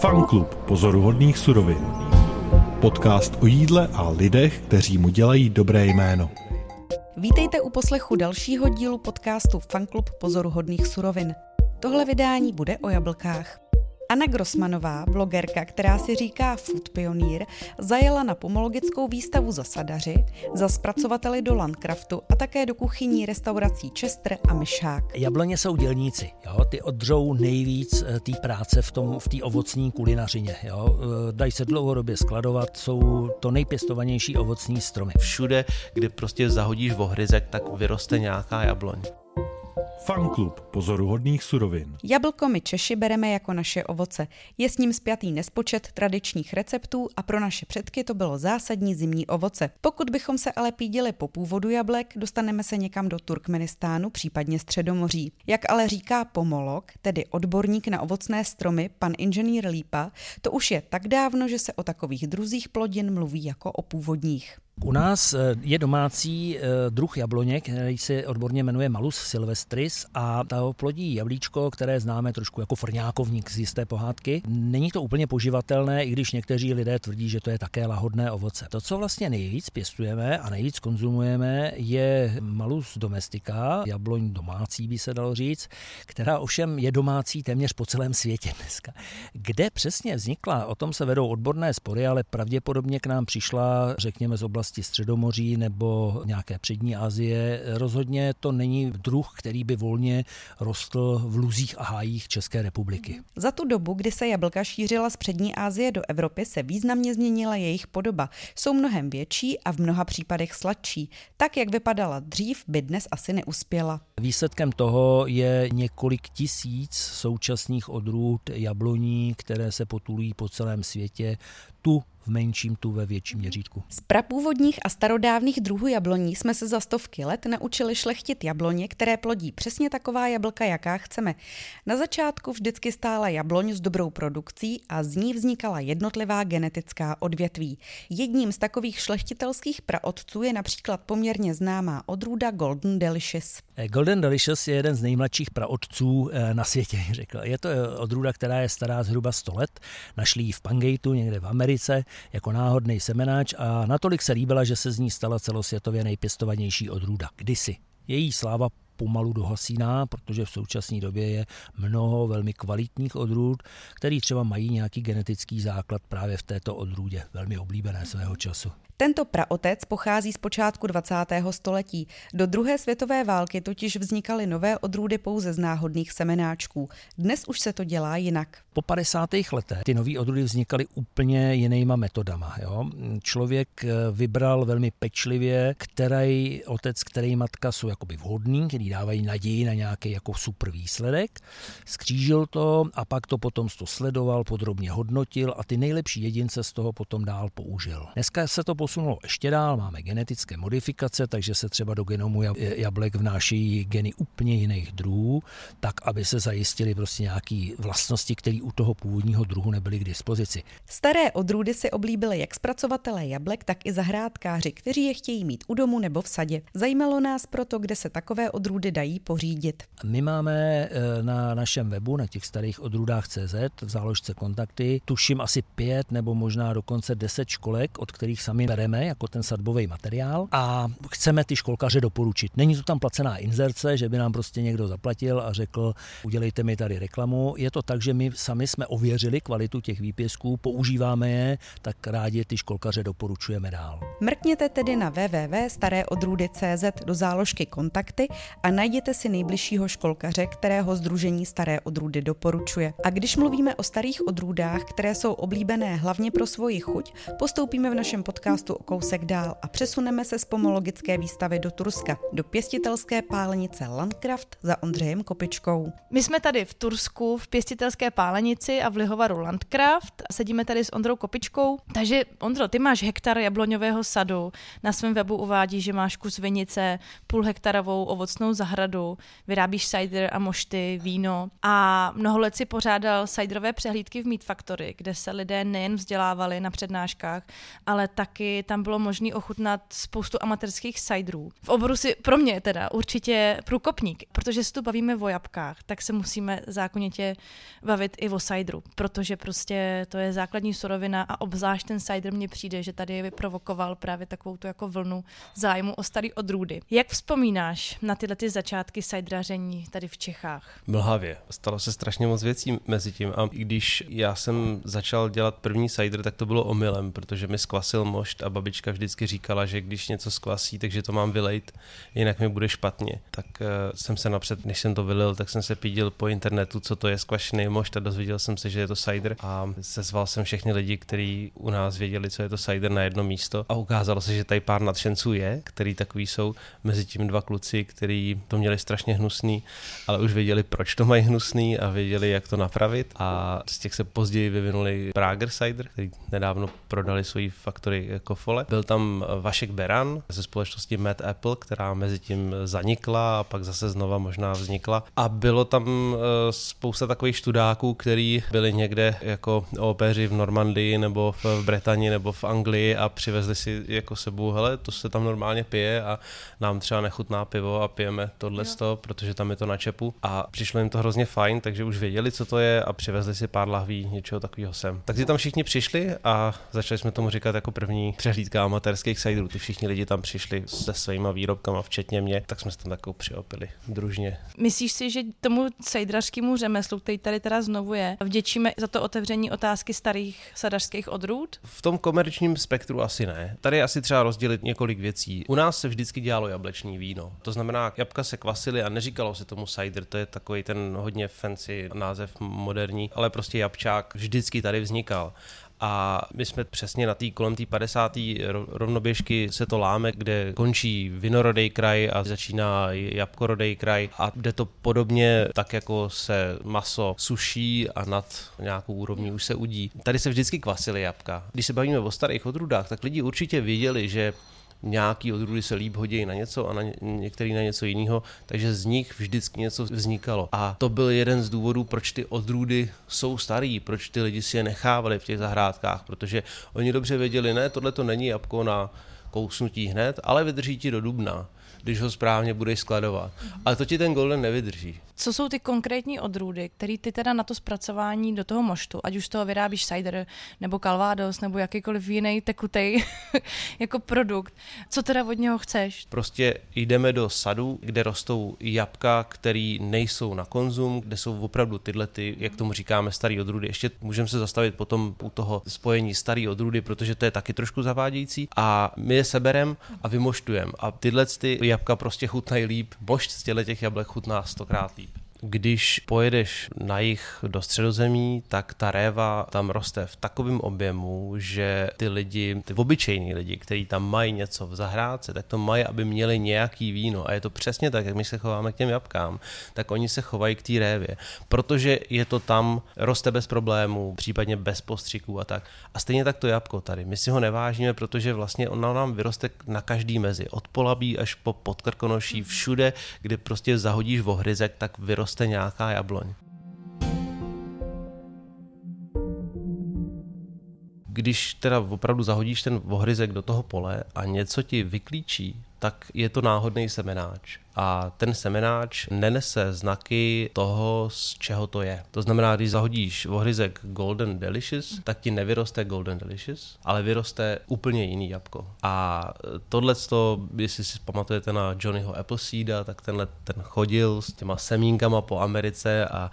Fanklub pozoruhodných surovin. Podcast o jídle a lidech, kteří mu dělají dobré jméno. Vítejte u poslechu dalšího dílu podcastu Fanklub pozoruhodných surovin. Tohle vydání bude o jablkách. Anna Grossmanová, blogerka, která si říká Food Pioneer, zajela na pomologickou výstavu za sadaři, za zpracovateli do Landcraftu a také do kuchyní restaurací Chester a Myšák. Jabloně jsou dělníci, jo? ty odřou nejvíc eh, té práce v té v ovocní kulinařině. Jo? Eh, dají se dlouhodobě skladovat, jsou to nejpěstovanější ovocní stromy. Všude, kde prostě zahodíš vohryzek, tak vyroste nějaká jabloň. Fanklub pozoruhodných surovin. Jablko my Češi bereme jako naše ovoce. Je s ním spjatý nespočet tradičních receptů a pro naše předky to bylo zásadní zimní ovoce. Pokud bychom se ale pídili po původu jablek, dostaneme se někam do Turkmenistánu, případně Středomoří. Jak ale říká pomolog, tedy odborník na ovocné stromy, pan inženýr Lípa, to už je tak dávno, že se o takových druzích plodin mluví jako o původních. U nás eh, je domácí eh, druh jabloně, který se odborně jmenuje Malus silvestris a ta plodí jablíčko, které známe trošku jako frňákovník z jisté pohádky. Není to úplně poživatelné, i když někteří lidé tvrdí, že to je také lahodné ovoce. To, co vlastně nejvíc pěstujeme a nejvíc konzumujeme, je Malus domestika, jabloň domácí by se dalo říct, která ovšem je domácí téměř po celém světě dneska. Kde přesně vznikla, o tom se vedou odborné spory, ale pravděpodobně k nám přišla, řekněme, z oblasti oblasti Středomoří nebo nějaké přední Asie. Rozhodně to není druh, který by volně rostl v luzích a hájích České republiky. Za tu dobu, kdy se jablka šířila z přední Asie do Evropy, se významně změnila jejich podoba. Jsou mnohem větší a v mnoha případech sladší. Tak, jak vypadala dřív, by dnes asi neuspěla. Výsledkem toho je několik tisíc současných odrůd jabloní, které se potulují po celém světě. Tu v menším, tu ve větším měřítku. Z prapůvodních a starodávných druhů jabloní jsme se za stovky let naučili šlechtit jabloně, které plodí přesně taková jablka, jaká chceme. Na začátku vždycky stála jabloň s dobrou produkcí a z ní vznikala jednotlivá genetická odvětví. Jedním z takových šlechtitelských praotců je například poměrně známá odrůda Golden Delicious. Eh, Golden Delicious je jeden z nejmladších praotců eh, na světě, řekl. Je to eh, odrůda, která je stará zhruba 100 let. Našli ji v Pangateu, někde v Americe jako náhodný semenáč a natolik se líbila, že se z ní stala celosvětově nejpěstovanější odrůda. Kdysi. Její sláva pomalu dohasíná, protože v současné době je mnoho velmi kvalitních odrůd, který třeba mají nějaký genetický základ právě v této odrůdě, velmi oblíbené svého času. Tento praotec pochází z počátku 20. století. Do druhé světové války totiž vznikaly nové odrůdy pouze z náhodných semenáčků. Dnes už se to dělá jinak. Po 50. letech ty nové odrůdy vznikaly úplně jinýma metodama. Jo? Člověk eh, vybral velmi pečlivě, který otec, který matka jsou jakoby vhodný, který dávají naději na nějaký jako super výsledek. Skřížil to a pak to potom to sledoval, podrobně hodnotil a ty nejlepší jedince z toho potom dál použil. Dneska se to posunulo ještě dál, máme genetické modifikace, takže se třeba do genomu jablek vnášejí geny úplně jiných druhů, tak aby se zajistili prostě nějaké vlastnosti, které u toho původního druhu nebyly k dispozici. Staré odrůdy si oblíbili jak zpracovatelé jablek, tak i zahrádkáři, kteří je chtějí mít u domu nebo v sadě. Zajímalo nás proto, kde se takové odrůdy dají pořídit. My máme eh, na našem webu, na těch starých odrůdách CZ, v záložce kontakty, tuším asi pět nebo možná dokonce deset školek, od kterých sami bereme jako ten sadbový materiál a chceme ty školkaře doporučit. Není to tam placená inzerce, že by nám prostě někdo zaplatil a řekl, udělejte mi tady reklamu. Je to tak, že my sami jsme ověřili kvalitu těch výpěsků, používáme je, tak rádi ty školkaře doporučujeme dál. Mrkněte tedy na www.staréodrůdy.cz do záložky kontakty a najděte si nejbližšího školkaře, kterého Združení Staré odrůdy doporučuje. A když mluvíme o starých odrůdách, které jsou oblíbené hlavně pro svoji chuť, postoupíme v našem podcastu podcastu o kousek dál a přesuneme se z pomologické výstavy do Turska, do pěstitelské pálenice Landcraft za Ondřejem Kopičkou. My jsme tady v Tursku v pěstitelské pálenici a v lihovaru Landcraft. Sedíme tady s Ondrou Kopičkou. Takže Ondro, ty máš hektar jabloňového sadu. Na svém webu uvádí, že máš kus vinice, půl hektarovou ovocnou zahradu, vyrábíš cider a mošty, víno a mnoho let si pořádal ciderové přehlídky v Meat Factory, kde se lidé nejen vzdělávali na přednáškách, ale taky tam bylo možné ochutnat spoustu amatérských ciderů. V oboru si pro mě teda určitě průkopník, protože se tu bavíme o jabkách, tak se musíme zákonitě bavit i o cideru, protože prostě to je základní surovina a obzvlášť ten cider mně přijde, že tady vyprovokoval právě takovou tu jako vlnu zájmu o starý odrůdy. Jak vzpomínáš na tyhle ty začátky cidraření tady v Čechách? Mlhavě. Stalo se strašně moc věcí mezi tím a i když já jsem začal dělat první cider, tak to bylo omylem, protože mi skvasil mošt a babička vždycky říkala, že když něco skvasí, takže to mám vylejt, jinak mi bude špatně. Tak uh, jsem se napřed, než jsem to vylil, tak jsem se pídil po internetu, co to je skvašený mošt a dozvěděl jsem se, že je to cider. A sezval jsem všechny lidi, kteří u nás věděli, co je to cider na jedno místo. A ukázalo se, že tady pár nadšenců je, který takový jsou, mezi tím dva kluci, který to měli strašně hnusný, ale už věděli, proč to mají hnusný a věděli, jak to napravit. A z těch se později vyvinuli Prager cider, který nedávno prodali svoji faktory jako fole. Byl tam Vašek Beran ze společnosti Mad Apple, která mezi tím zanikla a pak zase znova možná vznikla. A bylo tam eh, spousta takových študáků, který byli někde jako opeři v Normandii nebo v Bretani nebo v Anglii a přivezli si jako sebou, hele, to se tam normálně pije a nám třeba nechutná pivo a pijeme tohle z toho, protože tam je to na čepu. A přišlo jim to hrozně fajn, takže už věděli, co to je a přivezli si pár lahví něčeho takového sem. Tak si tam všichni přišli a začali jsme tomu říkat jako první přehlídka amatérských ciderů. Ty všichni lidi tam přišli se svýma výrobkama, včetně mě, tak jsme se tam takovou přiopili družně. Myslíš si, že tomu cidrařskému řemeslu, který tady teda znovu je, vděčíme za to otevření otázky starých sadařských odrůd? V tom komerčním spektru asi ne. Tady je asi třeba rozdělit několik věcí. U nás se vždycky dělalo jablečný víno. To znamená, jabka se kvasily a neříkalo se tomu cider, to je takový ten hodně fancy název moderní, ale prostě jabčák vždycky tady vznikal a my jsme přesně na té kolem té 50. rovnoběžky se to láme, kde končí vinorodej kraj a začíná jabkorodej kraj a jde to podobně tak, jako se maso suší a nad nějakou úrovní už se udí. Tady se vždycky kvasily jabka. Když se bavíme o starých odrůdách, tak lidi určitě věděli, že nějaký odrůdy se líp hodí na něco a na ně, některý na něco jiného, takže z nich vždycky něco vznikalo. A to byl jeden z důvodů, proč ty odrůdy jsou starý, proč ty lidi si je nechávali v těch zahrádkách, protože oni dobře věděli, ne, tohle to není jabko na kousnutí hned, ale vydrží ti do dubna když ho správně budeš skladovat. Ale to ti ten golden nevydrží. Co jsou ty konkrétní odrůdy, které ty teda na to zpracování do toho moštu, ať už z toho vyrábíš cider, nebo calvados, nebo jakýkoliv jiný tekutej jako produkt, co teda od něho chceš? Prostě jdeme do sadu, kde rostou jabka, které nejsou na konzum, kde jsou opravdu tyhle, ty, jak tomu říkáme, starý odrůdy. Ještě můžeme se zastavit potom u toho spojení starý odrůdy, protože to je taky trošku zavádějící. A my je seberem a vymoštujeme. A tyhle ty jabka prostě chutnají líp. Mošt z těch jablek chutná stokrát líp. Když pojedeš na jich do středozemí, tak ta réva tam roste v takovém objemu, že ty lidi, ty obyčejní lidi, kteří tam mají něco v zahrádce, tak to mají, aby měli nějaký víno. A je to přesně tak, jak my se chováme k těm jabkám, tak oni se chovají k té révě. Protože je to tam, roste bez problémů, případně bez postřiků a tak. A stejně tak to jabko tady. My si ho nevážíme, protože vlastně ono nám vyroste na každý mezi. Od polabí až po podkrkonoší, všude, kde prostě zahodíš vohryzek, tak vyroste roste nějaká jabloň. Když teda opravdu zahodíš ten ohryzek do toho pole a něco ti vyklíčí, tak je to náhodný semenáč. A ten semenáč nenese znaky toho, z čeho to je. To znamená, když zahodíš ohryzek Golden Delicious, tak ti nevyroste Golden Delicious, ale vyroste úplně jiný jabko. A tohle, jestli si pamatujete na Johnnyho Appleseeda, tak tenhle ten chodil s těma semínkama po Americe a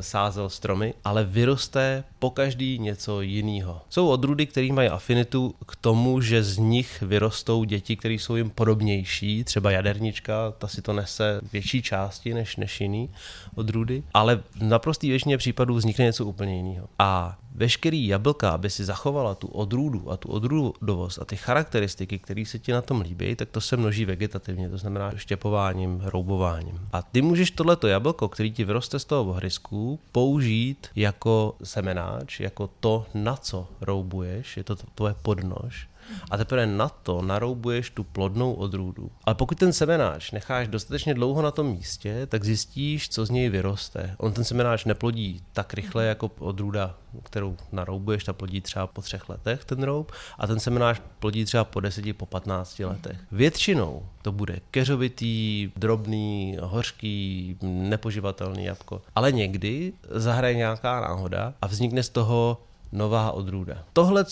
sázel stromy, ale vyroste po každý něco jiného. Jsou odrůdy, které mají afinitu k tomu, že z nich vyrostou děti, které jsou jim podobnější, třeba jadernička, ta si to nese větší části než, než jiný odrůdy, ale v naprostý většině případů vznikne něco úplně jiného. A veškerý jablka, aby si zachovala tu odrůdu a tu odrůdovost a ty charakteristiky, které se ti na tom líbí, tak to se množí vegetativně, to znamená štěpováním, hroubováním. A ty můžeš tohleto jablko, který ti vyroste z toho ohrysku, použít jako semenáč, jako to, na co roubuješ, je to tvoje podnož A teprve na to naroubuješ tu plodnou odrůdu. Ale pokud ten semenáč necháš dostatečně dlouho na tom místě, tak zjistíš, co z něj vyroste. On ten semenáč neplodí tak rychle jako odrůda, kterou naroubuješ, ta plodí třeba po třech letech ten roub a ten semenáč plodí třeba po deseti, po patnácti letech. Většinou to bude keřovitý, drobný, hořký, nepoživatelný jabko. Ale někdy zahraje nějaká náhoda a vznikne z toho nová odrůda. Tohle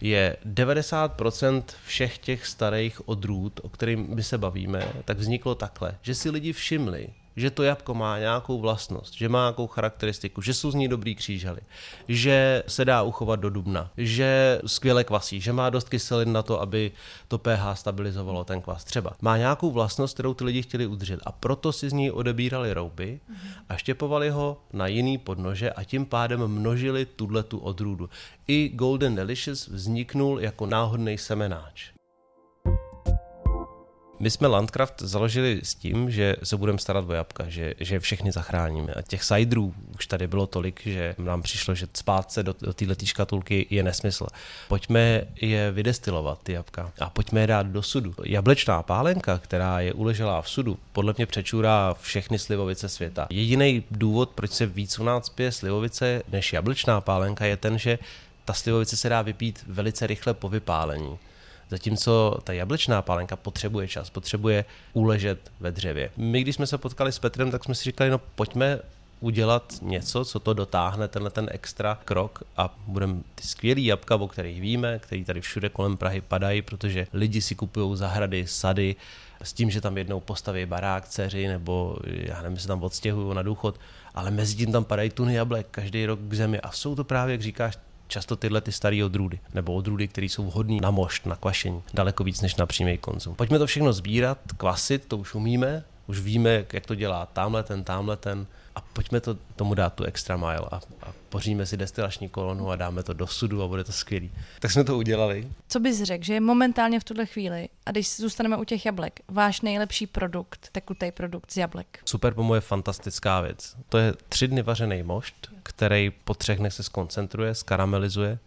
je 90% všech těch starých odrůd, o kterým my se bavíme, tak vzniklo takhle, že si lidi všimli, že to jabko má nějakou vlastnost, že má nějakou charakteristiku, že jsou z ní dobrý křížely, že se dá uchovat do dubna, že skvěle kvasí, že má dost kyselin na to, aby to pH stabilizovalo ten kvas. Třeba má nějakou vlastnost, kterou ty lidi chtěli udržet a proto si z ní odebírali rouby a štěpovali ho na jiný podnože a tím pádem množili tuhle tu odrůdu. I Golden Delicious vzniknul jako náhodný semenáč. My jsme Landcraft založili s tím, že se budeme starat o jabka, že, že všechny zachráníme. A těch sajdrů už tady bylo tolik, že nám přišlo, že spát se do, do této škatulky je nesmysl. Pojďme je vydestilovat, ty jabka, a pojďme je dát do sudu. Jablečná pálenka, která je uleželá v sudu, podle mě přečůrá všechny slivovice světa. Jediný důvod, proč se víc u nás pije slivovice než jablečná pálenka, je ten, že ta slivovice se dá vypít velice rychle po vypálení. Zatímco ta jablečná pálenka potřebuje čas, potřebuje uležet ve dřevě. My, když jsme se potkali s Petrem, tak jsme si říkali, no pojďme udělat něco, co to dotáhne, tenhle ten extra krok a budeme ty skvělé jabka, o kterých víme, který tady všude kolem Prahy padají, protože lidi si kupují zahrady, sady, s tím, že tam jednou postaví barák, dceři, nebo já nevím, se tam odstěhují na důchod, ale mezi tím tam padají tuny jablek každý rok k zemi a jsou to právě, jak říkáš, často tyhle ty staré odrůdy, nebo odrůdy, které jsou vhodné na mošt, na kvašení, daleko víc než na přímý konzum. Pojďme to všechno sbírat, kvasit, to už umíme, už víme, jak to dělá tamhle ten, tamhle ten a pojďme to, tomu dát tu extra mile a, a poříme si destilační kolonu a dáme to do sudu a bude to skvělý. Tak jsme to udělali. Co bys řekl, že je momentálně v tuhle chvíli, a když zůstaneme u těch jablek, váš nejlepší produkt, tekutý produkt z jablek? Super pomo je fantastická věc. To je tři dny vařený mošt, který po třech dnech se skoncentruje, skaramelizuje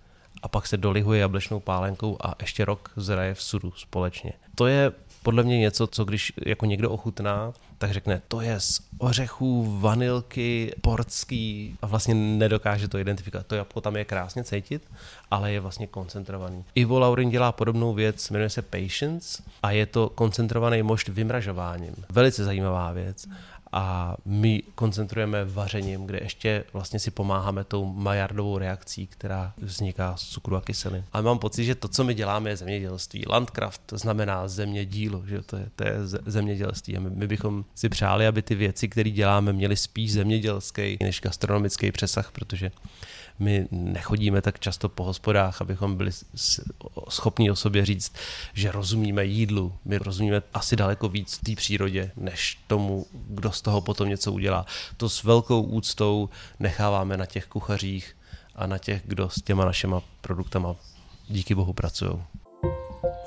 a pak se dolihuje jablečnou pálenkou a ještě rok zraje v sudu společně. To je podle mě něco, co když jako někdo ochutná, tak řekne, to je z ořechů, vanilky, portský a vlastně nedokáže to identifikovat. To jabko tam je krásně cítit, ale je vlastně koncentrovaný. Ivo Laurin dělá podobnou věc, jmenuje se Patience a je to koncentrovaný mošt vymražováním. Velice zajímavá věc a my koncentrujeme vařením, kde ještě vlastně si pomáháme tou majardovou reakcí, která vzniká z cukru a kyselin. Ale mám pocit, že to, co my děláme, je zemědělství. Landcraft znamená země dílo, že to je, to je zemědělství. A my, my bychom si přáli, aby ty věci, které děláme, měly spíš zemědělský než gastronomický přesah, protože my nechodíme tak často po hospodách, abychom byli schopni o sobě říct, že rozumíme jídlu. My rozumíme asi daleko víc té přírodě, než tomu, kdo toho potom něco udělá. To s velkou úctou necháváme na těch kuchařích a na těch, kdo s těma našima produktama díky bohu pracují.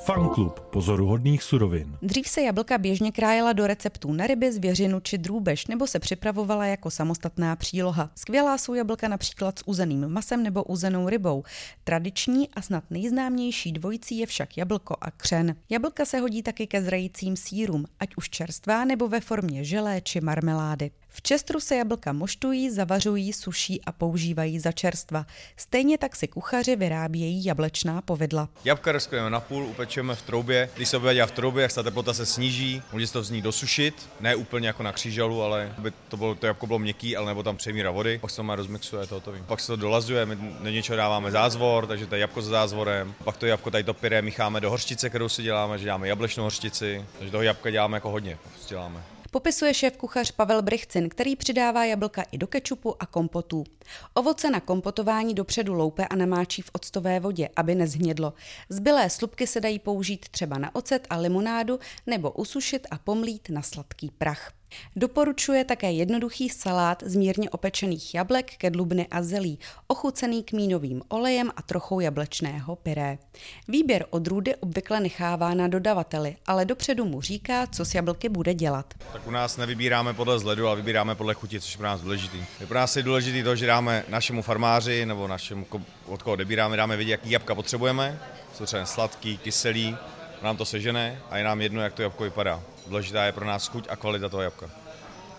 Fanklub pozoruhodných surovin. Dřív se jablka běžně krájela do receptů na ryby, zvěřinu či drůbež, nebo se připravovala jako samostatná příloha. Skvělá jsou jablka například s uzeným masem nebo uzenou rybou. Tradiční a snad nejznámější dvojicí je však jablko a křen. Jablka se hodí taky ke zrajícím sírům, ať už čerstvá nebo ve formě želé či marmelády. V Čestru se jablka moštují, zavařují, suší a používají za čerstva. Stejně tak si kuchaři vyrábějí jablečná povidla. Jabka rozkujeme na půl, upečeme v troubě. Když se obědá v troubě, jak ta teplota se sníží, může se to z ní dosušit. Ne úplně jako na křížalu, ale aby to, bylo, to jabko bylo měkký, ale nebo tam přemíra vody. Pak se to má rozmixuje, to hotový. Pak se to dolazuje, my do něčeho dáváme zázvor, takže to je jabko s zázvorem. Pak to jabko tady to pyré mícháme do horčice, kterou si děláme, že děláme jablečnou horčici. Takže toho jabka děláme jako hodně. Prostě děláme popisuje šéf kuchař Pavel Brichcin, který přidává jablka i do kečupu a kompotů. Ovoce na kompotování dopředu loupe a namáčí v octové vodě, aby nezhnědlo. Zbylé slupky se dají použít třeba na ocet a limonádu nebo usušit a pomlít na sladký prach. Doporučuje také jednoduchý salát z mírně opečených jablek, kedlubny a zelí, ochucený kmínovým olejem a trochou jablečného pyré. Výběr odrůdy obvykle nechává na dodavateli, ale dopředu mu říká, co s jablky bude dělat. Tak u nás nevybíráme podle zledu, ale vybíráme podle chuti, což je pro nás důležitý. Je pro nás je důležitý to, že dáme našemu farmáři nebo našemu, od koho odebíráme, dáme vědět, jaký jabka potřebujeme, jsou třeba sladký, kyselý, nám to sežene a je nám jedno, jak to jabko vypadá. Důležitá je pro nás chuť a kvalita toho jabka.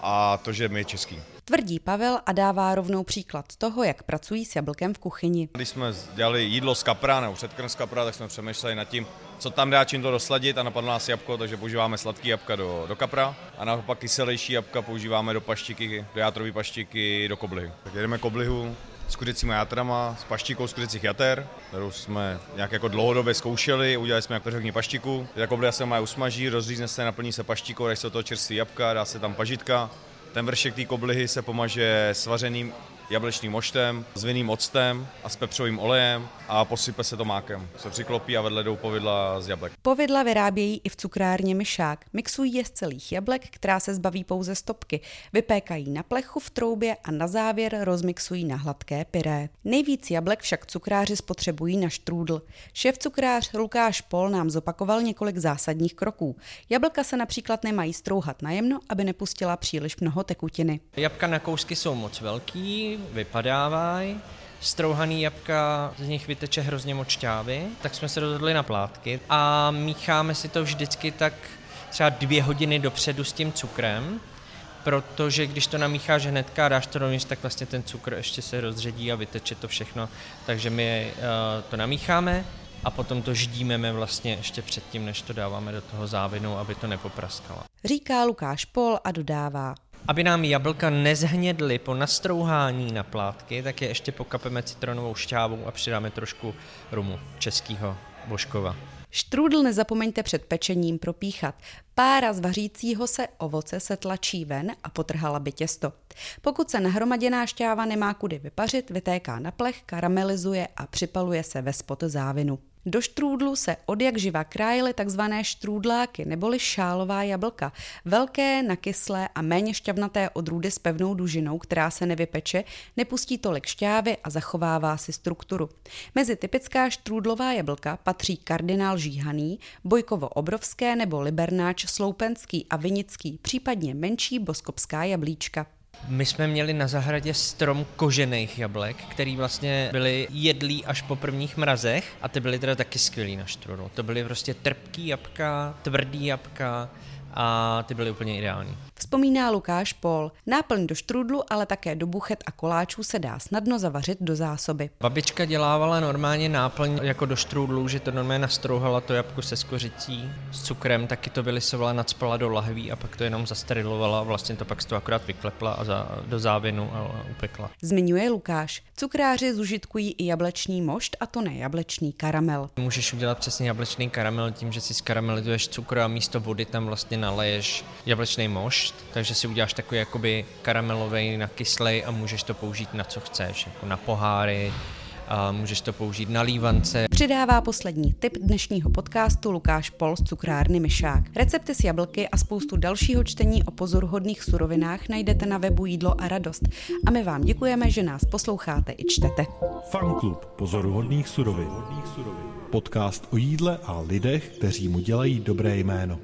A to, že my je český. Tvrdí Pavel a dává rovnou příklad toho, jak pracují s jablkem v kuchyni. Když jsme dělali jídlo z kapra nebo předkrm z kapra, tak jsme přemýšleli nad tím, co tam dá, čím to dosladit a napadlo nás jabko, takže používáme sladký jabka do, do kapra a naopak kyselější jabka používáme do paštiky, do játrové paštiky, do koblihy. Tak jedeme koblihu, s kuřecími játrama, s paštikou z kuřecích jater, kterou jsme nějak jako dlouhodobě zkoušeli, udělali jsme jako řekni paštiku. Jako se mají usmaží, rozřízne se, naplní se paštikou, dá se do toho čerstvý jabka, dá se tam pažitka. Ten vršek té koblihy se pomaže svařeným jablečným moštem, s vinným octem a s pepřovým olejem a posype se to mákem. Se přiklopí a vedle jdou povidla z jablek. Povidla vyrábějí i v cukrárně Myšák. Mixují je z celých jablek, která se zbaví pouze stopky. Vypékají na plechu v troubě a na závěr rozmixují na hladké pyré. Nejvíc jablek však cukráři spotřebují na štrůdl. Šéf cukrář Lukáš Pol nám zopakoval několik zásadních kroků. Jablka se například nemají strouhat najemno, aby nepustila příliš mnoho tekutiny. Jabka na kousky jsou moc velký, vypadávají, strouhaný jabka, z nich vyteče hrozně moc šťávy, tak jsme se rozhodli na plátky a mícháme si to vždycky tak třeba dvě hodiny dopředu s tím cukrem, protože když to namícháš hnedka a dáš to rovněž, tak vlastně ten cukr ještě se rozředí a vyteče to všechno, takže my uh, to namícháme a potom to ždímeme vlastně ještě předtím, než to dáváme do toho závinu, aby to nepopraskalo. Říká Lukáš Pol a dodává. Aby nám jablka nezhnědly po nastrouhání na plátky, tak je ještě pokapeme citronovou šťávou a přidáme trošku rumu českého Božkova. Štrůdl nezapomeňte před pečením propíchat. Pára z vařícího se ovoce se tlačí ven a potrhala by těsto. Pokud se nahromaděná šťáva nemá kudy vypařit, vytéká na plech, karamelizuje a připaluje se ve spod závinu. Do štrůdlu se od jak živa krájely takzvané štrůdláky neboli šálová jablka, velké, nakyslé a méně šťavnaté odrůdy s pevnou dužinou, která se nevypeče, nepustí tolik šťávy a zachovává si strukturu. Mezi typická štrůdlová jablka patří kardinál žíhaný, bojkovo obrovské nebo libernáč sloupenský a vinický, případně menší boskopská jablíčka. My jsme měli na zahradě strom kožených jablek, který vlastně byly jedlí až po prvních mrazech a ty byly teda taky skvělý na štrudl. To byly prostě trpký jabka, tvrdý jabka, a ty byly úplně ideální. Vzpomíná Lukáš Pol. Náplň do štrudlu, ale také do buchet a koláčů se dá snadno zavařit do zásoby. Babička dělávala normálně náplň jako do štrudlu, že to normálně nastrouhala to jabko se skořicí s cukrem, taky to vylisovala, nadspala do lahví a pak to jenom zasterilovala a vlastně to pak z toho akorát vyklepla a za, do závinu a upekla. Zmiňuje Lukáš. Cukráři zužitkují i jablečný mošt a to ne jablečný karamel. Můžeš udělat přesně jablečný karamel tím, že si skaramelizuješ cukr a místo vody tam vlastně naleješ jablečný mošt, takže si uděláš takový jakoby karamelový na kyslej a můžeš to použít na co chceš, jako na poháry, a můžeš to použít na lívance. Přidává poslední tip dnešního podcastu Lukáš Pol z cukrárny Myšák. Recepty s jablky a spoustu dalšího čtení o pozoruhodných surovinách najdete na webu Jídlo a radost. A my vám děkujeme, že nás posloucháte i čtete. Fanklub pozoruhodných surovin. Podcast o jídle a lidech, kteří mu dělají dobré jméno.